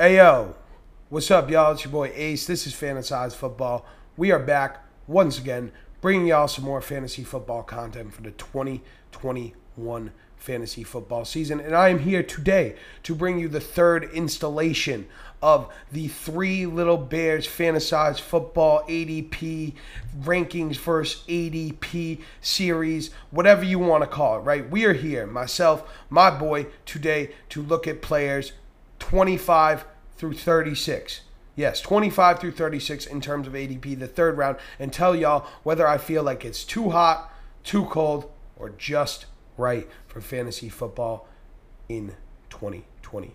Hey yo, what's up, y'all? It's your boy Ace. This is Fantasize Football. We are back once again, bringing y'all some more fantasy football content for the 2021 fantasy football season. And I am here today to bring you the third installation of the Three Little Bears Fantasize Football ADP rankings versus ADP series, whatever you want to call it, right? We are here, myself, my boy, today to look at players 25 through 36. Yes, 25 through 36 in terms of ADP, the third round, and tell y'all whether I feel like it's too hot, too cold, or just right for fantasy football in 2021.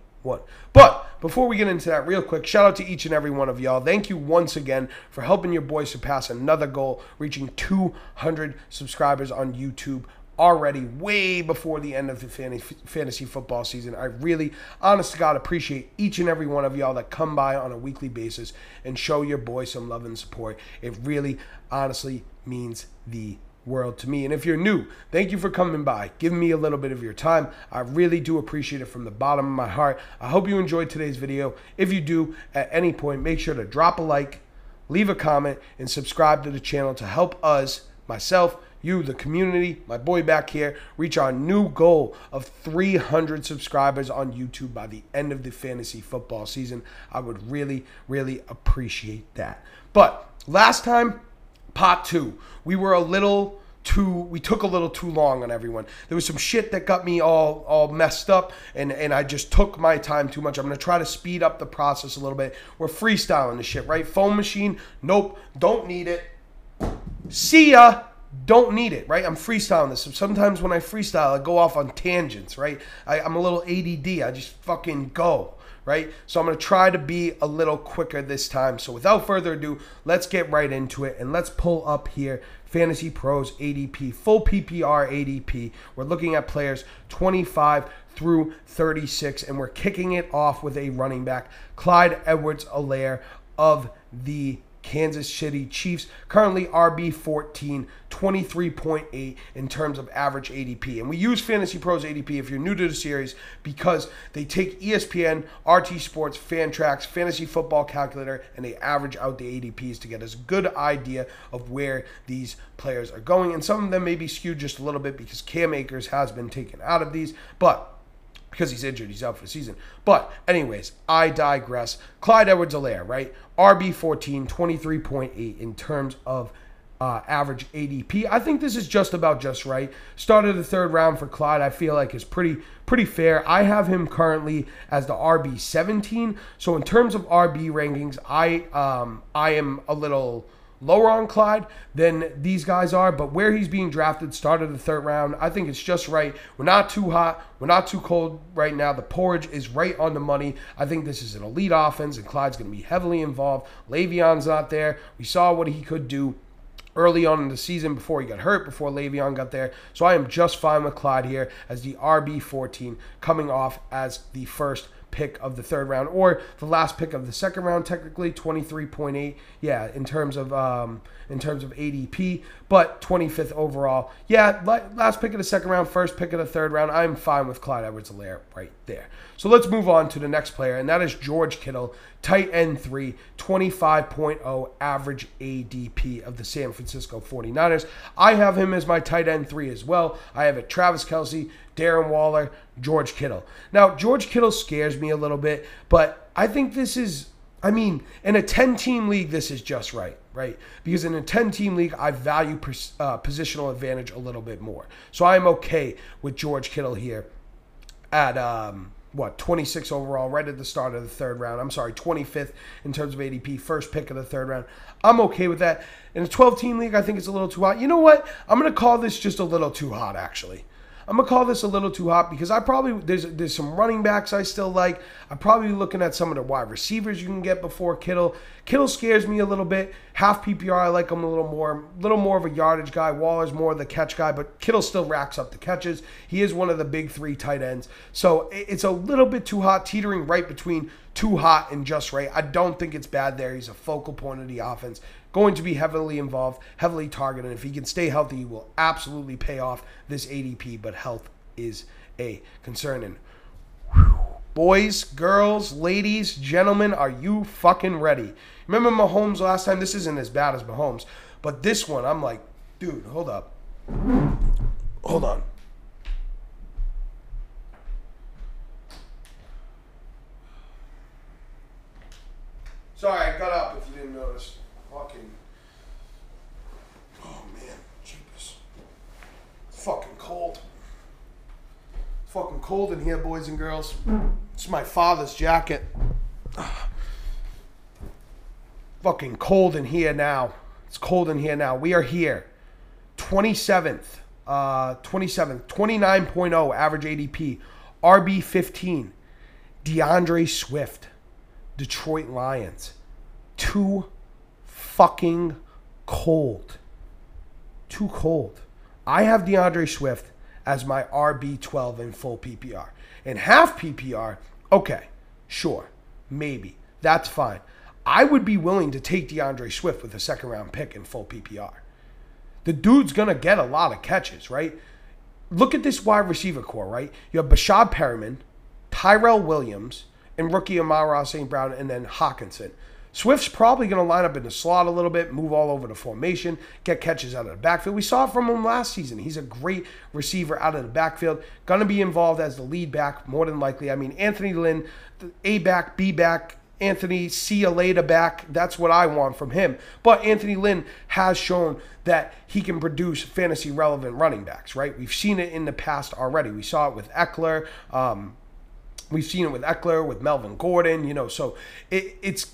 But before we get into that, real quick, shout out to each and every one of y'all. Thank you once again for helping your boy surpass another goal, reaching 200 subscribers on YouTube already way before the end of the fantasy football season. I really, honest to God, appreciate each and every one of y'all that come by on a weekly basis and show your boy some love and support. It really, honestly means the world to me. And if you're new, thank you for coming by, giving me a little bit of your time. I really do appreciate it from the bottom of my heart. I hope you enjoyed today's video. If you do, at any point, make sure to drop a like, leave a comment, and subscribe to the channel to help us, myself, you, the community, my boy back here, reach our new goal of 300 subscribers on YouTube by the end of the fantasy football season. I would really, really appreciate that. But last time, part two, we were a little too we took a little too long on everyone. There was some shit that got me all all messed up and and I just took my time too much. I'm going to try to speed up the process a little bit. We're freestyling the shit, right? Phone machine, nope, don't need it. See ya don't need it, right? I'm freestyling this. Sometimes when I freestyle, I go off on tangents, right? I, am a little ADD. I just fucking go, right? So I'm to try to be a little quicker this time. So without further ado, let's get right into it and let's pull up here Fantasy Pros ADP, full PPR ADP. We're looking at players 25 through 36, and we're kicking it off with a running back, Clyde Edwards Helaire of the Kansas City Chiefs. Currently RB 14, 23.8 in terms of average ADP. And we use Fantasy Pros ADP if you're new to the series because they take ESPN, RT Sports, Fantrax, Fantasy Football Calculator, and they average out the ADPs to get us a good idea of where these players are going. And some of them may be skewed just a little bit because Cam Akers has been taken out of these. But because he's injured. He's out for the season. But, anyways, I digress. Clyde Edwards Helaire, right? RB 14, 23.8 in terms of uh, average ADP. I think this is just about just right. Started the third round for Clyde. I feel like is pretty pretty fair. I have him currently as the RB 17. So in terms of RB rankings, I um, I am a little lower on Clyde than these guys are, but where he's being drafted, started the third round, I think it's just right. We're not too hot, we're not too cold right now. The porridge is right on the money. I think this is an elite offense, and Clyde's going to be heavily involved. Le'Veon's not there. We saw what he could do early on in the season before he got hurt, before Le'Veon got there. So I am just fine with Clyde here as the RB14 coming off as the first pick of the third round or the last pick of the second round technically 23.8 yeah in terms of um, in terms of ADP but 25th overall. Yeah last pick of the second round first pick of the third round I'm fine with Clyde Edwards-Helaire right there so let's move on to the next player and that is George Kittle tight end 3 25.0 average ADP of the San Francisco 49ers I have him as my tight end 3 as well I have it Travis Kelce, Darren Waller, George Kittle. Now, George Kittle scares me a little bit, but I think this is, I mean, in a 10 team league, this is just right, right? Because in a 10 team league, I value uh, positional advantage a little bit more. So I'm okay with George Kittle here at, um, what 26 overall right at the start of the third round. I'm sorry 25th in terms of adp first pick of the third round. I'm okay with that. In a 12 team league i think it's a little too hot. You know what? I'm going to call this just a little too hot actually I'm gonna call this a little too hot because I probably there's there's some running backs I still like. I'm probably looking at some of the wide receivers you can get before Kittle. Kittle scares me a little bit. Half PPR, I like him a little more, A little more of a yardage guy. Waller's more of the catch guy, but Kittle still racks up the catches. He is one of the big three tight ends, so it's a little bit too hot, teetering right between too hot and just right. I don't think it's bad there. He's a focal point of the offense going to be heavily involved, heavily targeted. If he can stay healthy, he will absolutely pay off this ADP, but health is a concern. And Boys, girls, ladies, gentlemen, are you fucking ready? Remember Mahomes last time? This isn't as bad as Mahomes, but this one, I'm like, dude, hold up. Hold on. Sorry, I got up if you didn't notice. Fucking. Oh man, jeepers. Fucking cold. It's fucking cold in here, boys and girls. It's my father's jacket. Fucking cold in here now. It's cold in here now. We are here. 27th. Uh, 27th. 29.0 average ADP. RB 15. DeAndre Swift. Detroit Lions. Too fucking cold. Too cold. I have DeAndre Swift as my RB12 in full PPR. In half PPR, okay, sure, maybe. That's fine. I would be willing to take DeAndre Swift with a second round pick in full PPR. The dude's going to get a lot of catches, right? Look at this wide receiver core, right? You have Breshad Perriman, Tyrell Williams, and rookie Amon-Ra St. Brown, and then Hockenson. Swift's probably going to line up in the slot a little bit, move all over the formation, get catches out of the backfield. We saw it from him last season. He's a great receiver out of the backfield. Going to be involved as the lead back more than likely. I mean, Anthony Lynn, A back, B back, Anthony, see you later back. That's what I want from him. But Anthony Lynn has shown that he can produce fantasy relevant running backs, right? We've seen it in the past already. We saw it with Ekeler. Um, we've seen it with Ekeler, with Melvin Gordon, you know, so it, it's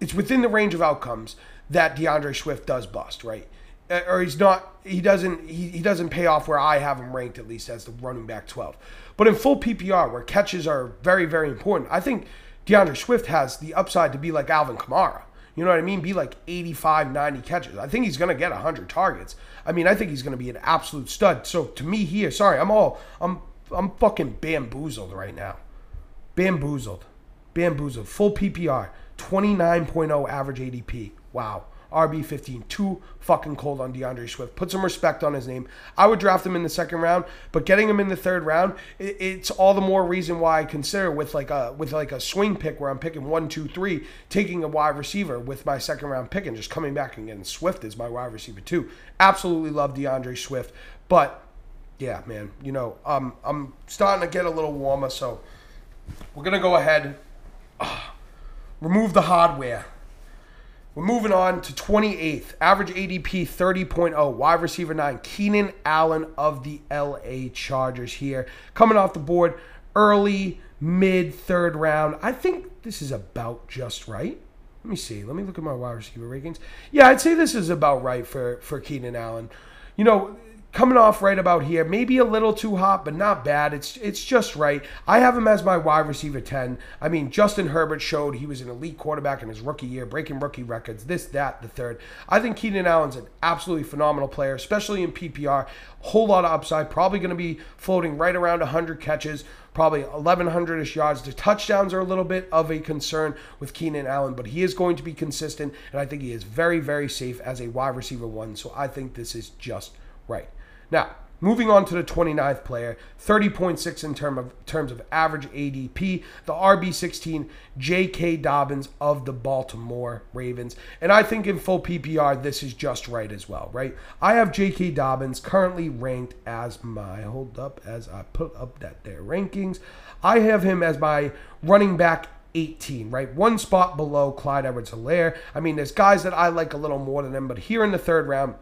it's within the range of outcomes that DeAndre Swift does bust, right? Uh, or he's not he doesn't he, he doesn't pay off where I have him ranked at least as the running back 12. But in full PPR where catches are very very important, I think DeAndre Swift has the upside to be like Alvin Kamara. You know what I mean? Be like 85, 90 catches. I think he's going to get 100 targets. I mean, I think he's going to be an absolute stud. So to me here, sorry, I'm all I'm I'm fucking bamboozled right now. Bamboozled. Bamboozled. Full PPR. 29.0 average ADP. Wow. RB15. Too fucking cold on DeAndre Swift. Put some respect on his name. I would draft him in the second round, but getting him in the third round, it's all the more reason why I consider with like a with like a swing pick where I'm picking one, two, three, taking a wide receiver with my second round pick and just coming back and getting Swift as my wide receiver too. Absolutely love DeAndre Swift, but yeah, man, you know, um, I'm starting to get a little warmer, so we're gonna go ahead, uh, remove the hardware. We're moving on to 28th, average ADP 30.0, wide receiver 9, Keenan Allen of the LA Chargers here. Coming off the board early, mid, third round. I think this is about just right. Let me see. Let me look at my wide receiver rankings. Yeah, I'd say this is about right for, for Keenan Allen. You know, coming off right about here, maybe a little too hot, but not bad. It's it's just right. I have him as my wide receiver 10. I mean, Justin Herbert showed he was an elite quarterback in his rookie year, breaking rookie records, this, that, the third. I think Keenan Allen's an absolutely phenomenal player, especially in PPR. Whole lot of upside, probably going to be floating right around 100 catches, probably 1,100-ish yards. The touchdowns are a little bit of a concern with Keenan Allen, but he is going to be consistent, and I think he is very, very safe as a wide receiver one. So I think this is just right. Now, moving on to the 29th player, 30.6 in term of, terms of average ADP, the RB16, J.K. Dobbins of the Baltimore Ravens. And I think in full PPR, this is just right as well, right? I have J.K. Dobbins currently ranked as my, hold up, as I put up that their rankings. I have him as my running back 18, right? One spot below Clyde Edwards Helaire. I mean, there's guys that I like a little more than him, but here in the third round,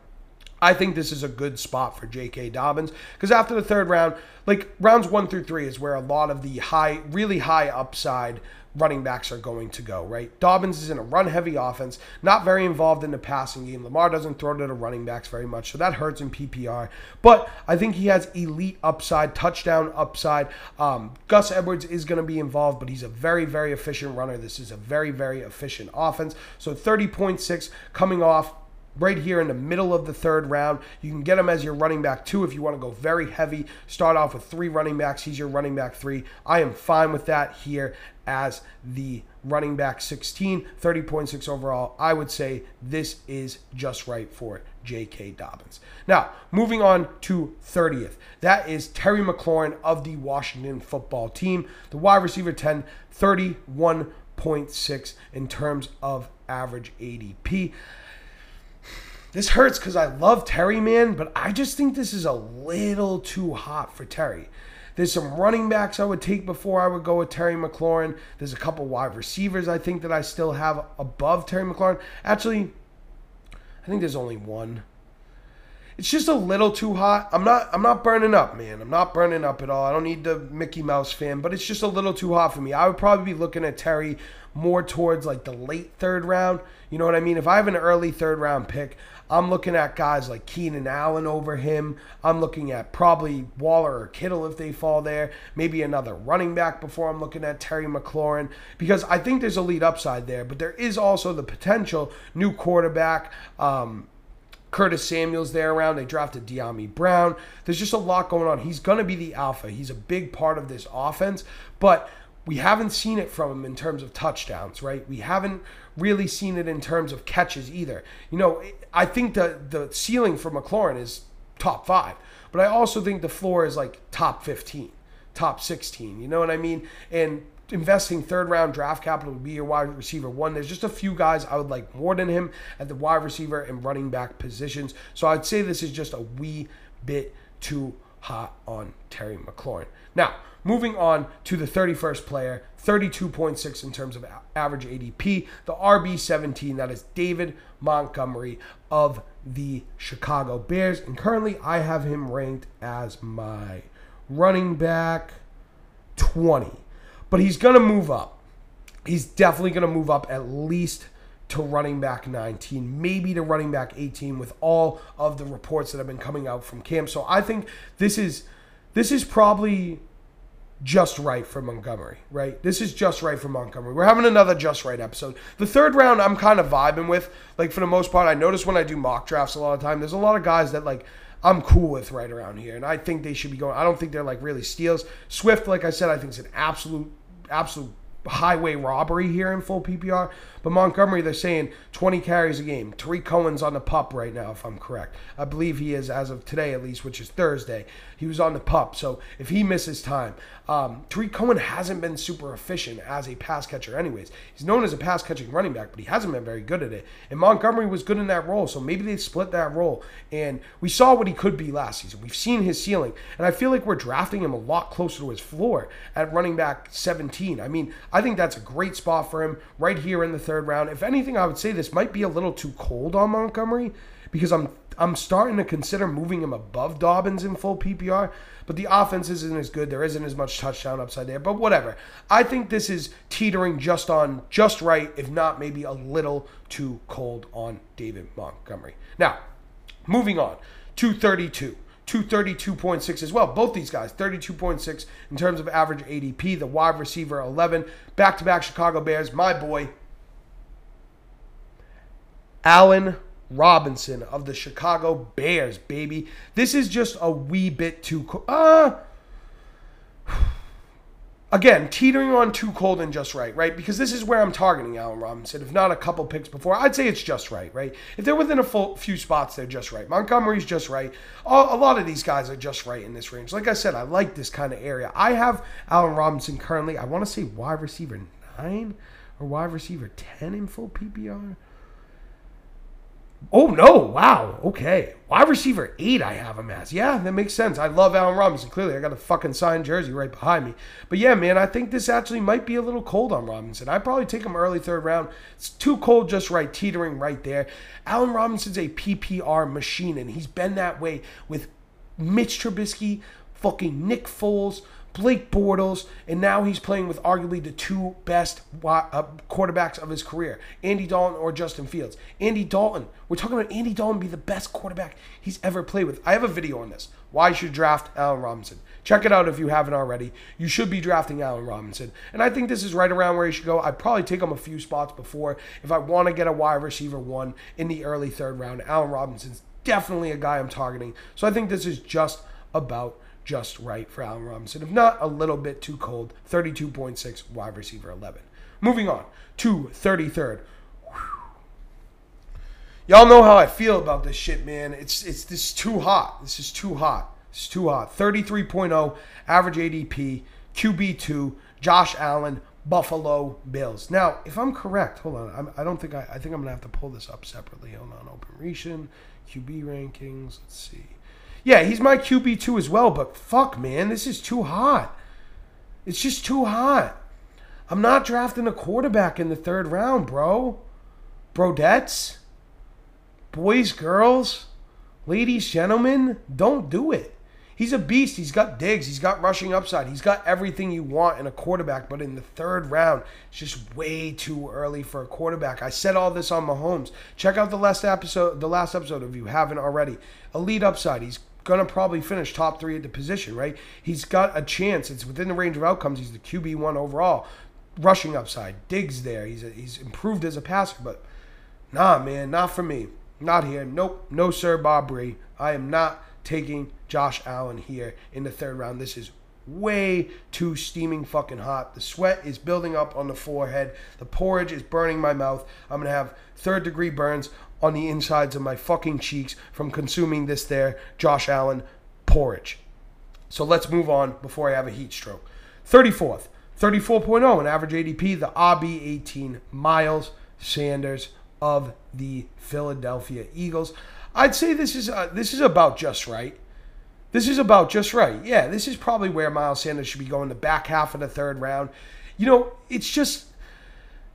I think this is a good spot for J.K. Dobbins because after the third round, like rounds one through three is where a lot of the high, really high upside running backs are going to go, right? Dobbins is in a run heavy offense, not very involved in the passing game. Lamar doesn't throw to the running backs very much, so that hurts in PPR. But I think he has elite upside, touchdown upside. Um, Gus Edwards is going to be involved, but he's a very, very efficient runner. This is a very, very efficient offense. So 30.6 coming off right here in the middle of the third round. You can get him as your running back two if you want to go very heavy. Start off with three running backs. He's your running back three. I am fine with that here as the running back 16, 30.6 overall. I would say this is just right for J.K. Dobbins. Now, moving on to 30th. That is Terry McLaurin of the Washington football team. The wide receiver 10, 31.6 in terms of average ADP. This hurts because I love Terry, man, but I just think this is a little too hot for Terry. There's some running backs I would take before I would go with Terry McLaurin. There's a couple wide receivers I think that I still have above Terry McLaurin. Actually, I think there's only one. It's just a little too hot. I'm not I'm not burning up, man. I'm not burning up at all. I don't need the Mickey Mouse fan, but it's just a little too hot for me. I would probably be looking at Terry more towards like the late third round. You know what I mean? If I have an early third round pick, I'm looking at guys like Keenan Allen over him. I'm looking at probably Waller or Kittle if they fall there. Maybe another running back before I'm looking at Terry McLaurin because I think there's a lead upside there. But there is also the potential new quarterback. Um, Curtis Samuel's there around. They drafted Dyami Brown. There's just a lot going on. He's going to be the alpha. He's a big part of this offense, but we haven't seen it from him in terms of touchdowns, right? We haven't really seen it in terms of catches either. You know, I think the the ceiling for McLaurin is top five, but I also think the floor is like top 15, top 16. You know what I mean? And investing third round draft capital to be your wide receiver one. There's just a few guys I would like more than him at the wide receiver and running back positions. So I'd say this is just a wee bit too hot on Terry McLaurin. Now, moving on to the 31st player, 32.6 in terms of average ADP, the RB17, that is David Montgomery of the Chicago Bears. And currently, I have him ranked as my running back 20. But he's going to move up. He's definitely going to move up at least to running back 19, maybe to running back 18 with all of the reports that have been coming out from camp. So I think this is this is probably just right for Montgomery, right? This is just right for Montgomery. We're having another just right episode. The third round, I'm kind of vibing with. Like for the most part, I notice when I do mock drafts a lot of time, there's a lot of guys that like I'm cool with right around here, and I think they should be going. I don't think they're like really steals. Swift, like I said, I think is an absolute, absolute highway robbery here in full PPR. But Montgomery, they're saying 20 carries a game. Tarik Cohen's on the pup right now, if I'm correct. I believe he is as of today, at least, which is Thursday. He was on the pup. So if he misses time, um, Tarik Cohen hasn't been super efficient as a pass catcher, anyways. He's known as a pass catching running back, but he hasn't been very good at it. And Montgomery was good in that role. So maybe they split that role. And we saw what he could be last season. We've seen his ceiling. And I feel like we're drafting him a lot closer to his floor at running back 17. I mean, I think that's a great spot for him right here in the third round. If anything, I would say this might be a little too cold on Montgomery because I'm I'm starting to consider moving him above Dobbins in full PPR. But the offense isn't as good. There isn't as much touchdown upside there. But whatever. I think this is teetering just on just right, if not maybe a little too cold on David Montgomery. Now, moving on. 232. 232.6 as well. Both these guys, 32.6 in terms of average ADP. The wide receiver, 11. Back to back Chicago Bears. My boy, Allen Robinson of the Chicago Bears, baby. This is just a wee bit too. Co- uh, again, teetering on too cold and just right, right? Because this is where I'm targeting Allen Robinson. If not a couple picks before, I'd say it's just right, right? If they're within a full, few spots, they're just right. Montgomery's just right. A lot of these guys are just right in this range. Like I said, I like this kind of area. I have Allen Robinson currently. I want to say wide receiver nine or wide receiver ten in full PPR. Oh no! Wow. Okay. Wide receiver eight. I have him as. Yeah, that makes sense. I love Allen Robinson. Clearly, I got a fucking signed jersey right behind me. But yeah, man, I think this actually might be a little cold on Robinson. I'd probably take him early third round. It's too cold, just right, teetering right there. Allen Robinson's a PPR machine, and he's been that way with Mitch Trubisky, fucking Nick Foles, Blake Bortles, and now he's playing with arguably the two best uh, quarterbacks of his career, Andy Dalton or Justin Fields. Andy Dalton, we're talking about Andy Dalton be the best quarterback he's ever played with. I have a video on this. Why you should draft Allen Robinson. Check it out if you haven't already. You should be drafting Allen Robinson. And I think this is right around where he should go. I'd probably take him a few spots before. If I want to get a wide receiver one in the early third round, Allen Robinson's definitely a guy I'm targeting. So I think this is just about just right for Allen Robinson. If not, a little bit too cold. 32.6 wide receiver 11. Moving on to 33rd. Y'all know how I feel about this shit, man. It's it's this is too hot. This is too hot. It's too hot. 33.0 average ADP, QB2, Josh Allen, Buffalo Bills. Now, if I'm correct, hold on. I'm, I do not think I. I think I'm gonna have to pull this up separately. Hold on. Open Recent, QB rankings. Let's see. Yeah, he's my QB two as well. But fuck, man, this is too hot. It's just too hot. I'm not drafting a quarterback in the third round, bro. Brodettes, boys, girls, ladies, gentlemen, don't do it. He's a beast. He's got digs. He's got rushing upside. He's got everything you want in a quarterback. But in the third round, it's just way too early for a quarterback. I said all this on Mahomes. Check out the last episode. The last episode, if you haven't already. Elite upside. He's gonna probably finish top three at the position. Right? He's got a chance. It's within the range of outcomes. He's the QB one overall. Rushing upside. Digs there. He's a, he's improved as a passer. But nah, man, not for me. Not here. Nope. No sir, Bob Bree. I am not taking Josh Allen here in the third round. This is way too steaming fucking hot. The sweat is building up on the forehead. The porridge is burning my mouth. I'm gonna have third degree burns on the insides of my fucking cheeks from consuming this there Josh Allen porridge. So let's move on before I have a heat stroke. 34th, 34.0 an average ADP, the RB18 Miles Sanders of the Philadelphia Eagles. I'd say this is uh, this is about just right. This is about just right. Yeah, this is probably where Miles Sanders should be going the back half of the third round. You know, it's just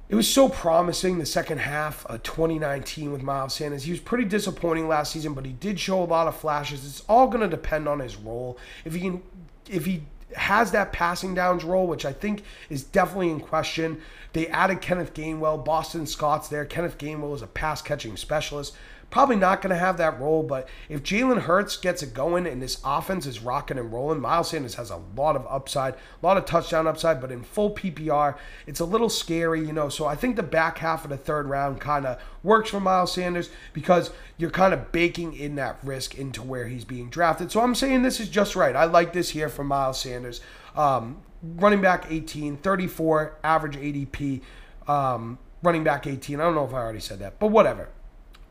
it was so promising the second half of 2019 with Miles Sanders. He was pretty disappointing last season, but he did show a lot of flashes. It's all going to depend on his role. If he can if he has that passing downs role, which I think is definitely in question. They added Kenneth Gainwell, Boston Scott's there. Kenneth Gainwell is a pass catching specialist probably not going to have that role. But if Jalen Hurts gets it going and this offense is rocking and rolling, Miles Sanders has a lot of upside, a lot of touchdown upside. But in full PPR, it's a little scary, you know. So I think the back half of the third round kind of works for Miles Sanders because you're kind of baking in that risk into where he's being drafted. So I'm saying this is just right. I like this here for Miles Sanders. Um, running back 18, 34 average ADP. Um, running back 18. I don't know if I already said that, but whatever.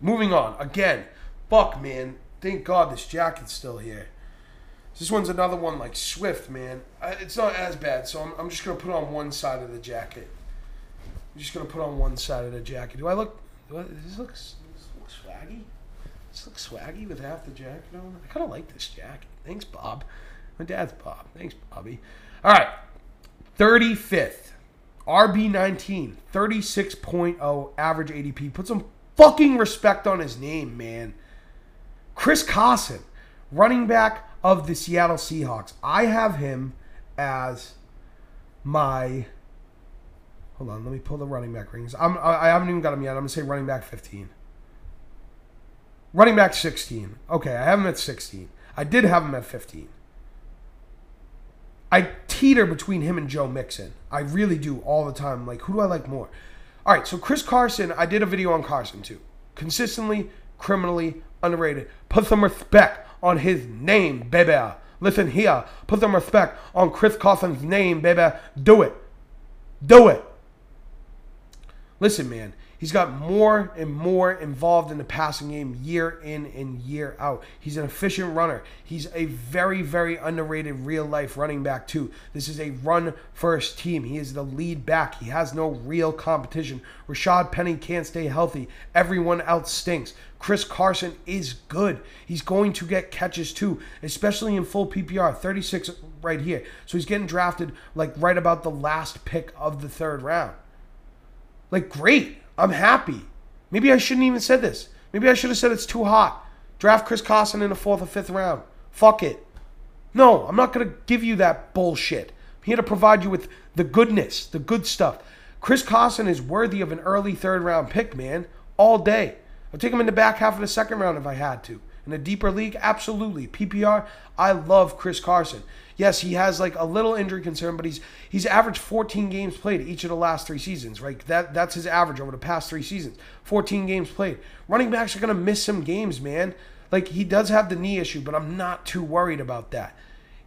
Moving on. Again, fuck, man. Thank God this jacket's still here. This one's another one like Swift, man. It's not as bad, so I'm, I'm just going to put on one side of the jacket. I'm just going to put on one side of the jacket. Do I look. Do I, this looks, this look swaggy? This looks swaggy with half the jacket on? I kind of like this jacket. Thanks, Bob. My dad's Bob. Thanks, Bobby. All right. 35th. RB19. 36.0 average ADP. Put some fucking respect on his name, man. Chris Carson, running back of the Seattle Seahawks. I have him as my. Hold on, let me pull the running back rings. I'm, I haven't even got him yet. I'm going to say running back 15. Running back 16. Okay, I have him at 16. I did have him at 15. I teeter between him and Joe Mixon. I really do all the time. Like, who do I like more? All right, so Chris Carson, I did a video on Carson too. Consistently, criminally underrated. Put some respect on his name, baby. Listen here. Put some respect on Chris Carson's name, baby. Do it. Do it. Listen, man. He's got more and more involved in the passing game year in and year out. He's an efficient runner. He's a very, very underrated real life running back, too. This is a run first team. He is the lead back. He has no real competition. Rashaad Penny can't stay healthy. Everyone else stinks. Chris Carson is good. He's going to get catches too, especially in full PPR, 36 right here. So he's getting drafted like right about the last pick of the third round. Like, great. I'm happy. Maybe I shouldn't even said this. Maybe I should have said it's too hot. Draft Chris Carson in the fourth or fifth round. Fuck it. No, I'm not going to give you that bullshit. I'm here to provide you with the goodness, the good stuff. Chris Carson is worthy of an early third round pick, man, all day. I'd take him in the back half of the second round if I had to. In a deeper league, absolutely. PPR, I love Chris Carson. Yes, he has like a little injury concern, but he's he's averaged 14 games played each of the last three seasons, right? That that's his average over the past three seasons. 14 games played. Running backs are gonna miss some games, man. Like he does have the knee issue, but I'm not too worried about that.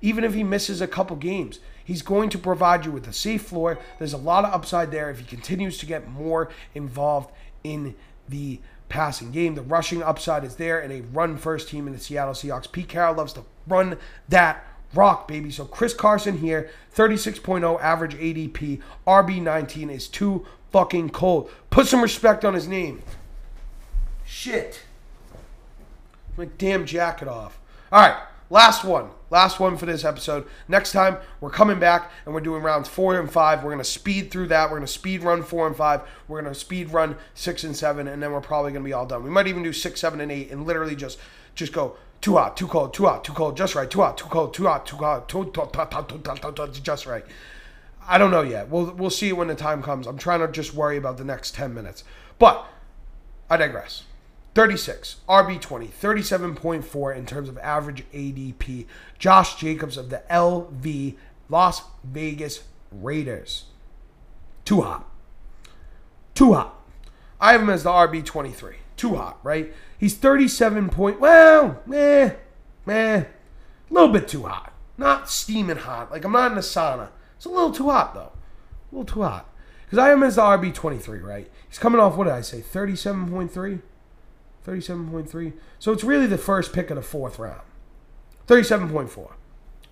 Even if he misses a couple games, he's going to provide you with a safe floor. There's a lot of upside there if he continues to get more involved in the passing game. The rushing upside is there and a run first team in the Seattle Seahawks. Pete Carroll loves to run that rock, baby. So Chris Carson here, 36.0 average ADP, RB19 is too fucking cold. Put some respect on his name. Shit. My damn jacket off. All right, last one. Last one for this episode. Next time, we're coming back and we're doing rounds four and five. We're going to speed through that. We're going to speed run four and five. We're going to speed run six and seven, and then we're probably going to be all done. We might even do six, seven, and eight and literally just just go too hot, too cold, too hot, too cold, just right, too hot, too cold, too hot, too hot, too, too, too, too, just right. I don't know yet. We'll we'll see when the time comes. I'm trying to just worry about the next 10 minutes. But I digress. 36, RB20, 37.4 in terms of average ADP. Josh Jacobs of the LV Las Vegas Raiders. Too hot. Too hot. I have him as the RB23. Too hot, right? He's 37 point. Well, meh, meh. A little bit too hot. Not steaming hot. Like I'm not in a sauna. It's a little too hot though. A little too hot. Because I am as the RB 23, right? He's coming off what did I say? 37.3. 37.3. So it's really the first pick of the fourth round. 37.4.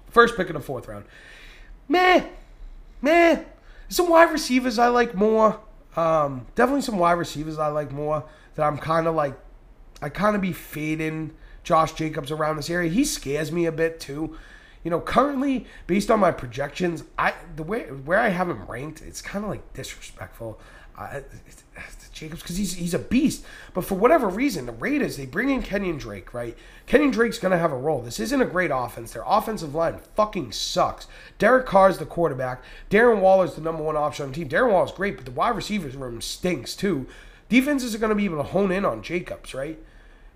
First pick of the fourth round. Meh. Meh. Some wide receivers I like more. Um, definitely some wide receivers I like more that I'm kind of like I kind of be fading Josh Jacobs around this area. He scares me a bit too. You know, currently based on my projections, I the way where I have him ranked, it's kind of like disrespectful. Uh, Jacobs because he's he's a beast. But for whatever reason, the Raiders they bring in Kenyan Drake, right? Kenyan Drake's gonna have a role. This isn't a great offense. Their offensive line fucking sucks. Derek Carr's the quarterback. Darren Waller's the number one option on the team. Darren Waller's great, but the wide receivers room stinks too. Defenses are gonna be able to hone in on Jacobs, right?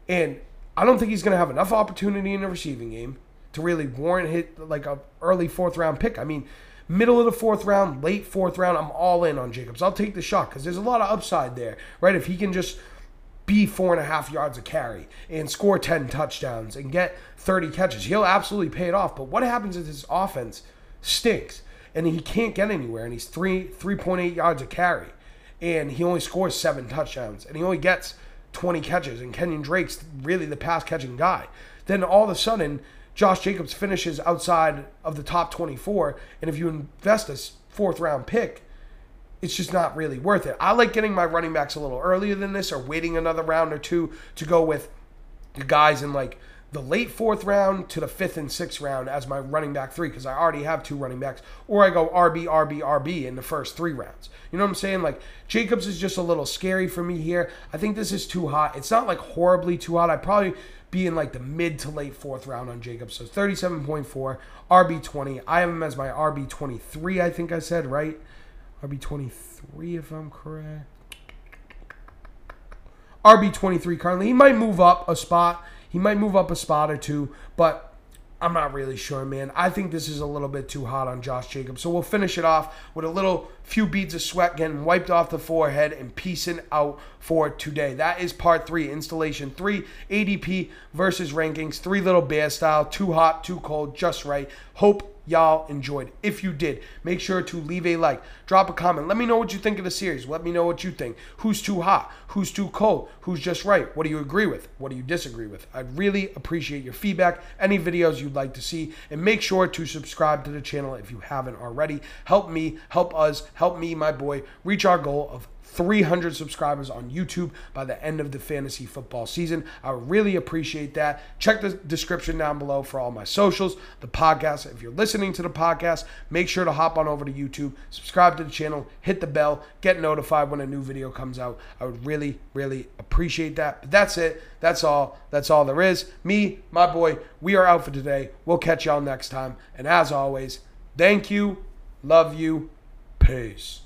And I don't think he's to have enough opportunity in the receiving game to really warrant hit like a early fourth round pick. I mean, middle of the fourth round, late fourth round, I'm all in on Jacobs. I'll take the shot because there's a lot of upside there, right? If he can just be four and a half yards of carry and score 10 touchdowns and get 30 catches, he'll absolutely pay it off. But what happens if his offense stinks and he can't get anywhere and he's three 3.8 yards of carry and he only scores seven touchdowns and he only gets 20 catches, and Kenyan Drake's really the pass catching guy. Then all of a sudden, Josh Jacobs finishes outside of the top 24, and if you invest a fourth round pick, it's just not really worth it. I like getting my running backs a little earlier than this or waiting another round or two to go with the guys in like the late fourth round to the fifth and sixth round as my running back three because I already have two running backs, or I go RB, RB, RB in the first three rounds. You know what I'm saying? Like Jacobs is just a little scary for me here. I think this is too hot. It's not like horribly too hot. I'd probably be in like the mid to late fourth round on Jacobs. So 37.4, RB20. I have him as my RB23, I think I said, right? RB23, if I'm correct. RB23 currently. He might move up a spot he might move up a spot or two, but I'm not really sure, man. I think this is a little bit too hot on Josh Jacobs. So we'll finish it off with a little few beads of sweat getting wiped off the forehead and piecing out for today. That is part three, installation three, ADP versus rankings, three little bear style, too hot, too cold, just right. Hope y'all enjoyed. If you did, make sure to leave a like, drop a comment. Let me know what you think of the series. Let me know what you think. Who's too hot? Who's too cold? Who's just right? What do you agree with? What do you disagree with? I'd really appreciate your feedback, any videos you'd like to see, and make sure to subscribe to the channel if you haven't already. Help me, help us, help me, my boy, reach our goal of 300 subscribers on YouTube by the end of the fantasy football season. I really appreciate that. Check the description down below for all my socials, the podcast. If you're listening to the podcast, make sure to hop on over to YouTube, subscribe to the channel, hit the bell, get notified when a new video comes out. I would really, really appreciate that. But that's it. That's all. That's all there is. Me, my boy, we are out for today. We'll catch y'all next time. And as always, thank you, love you, peace.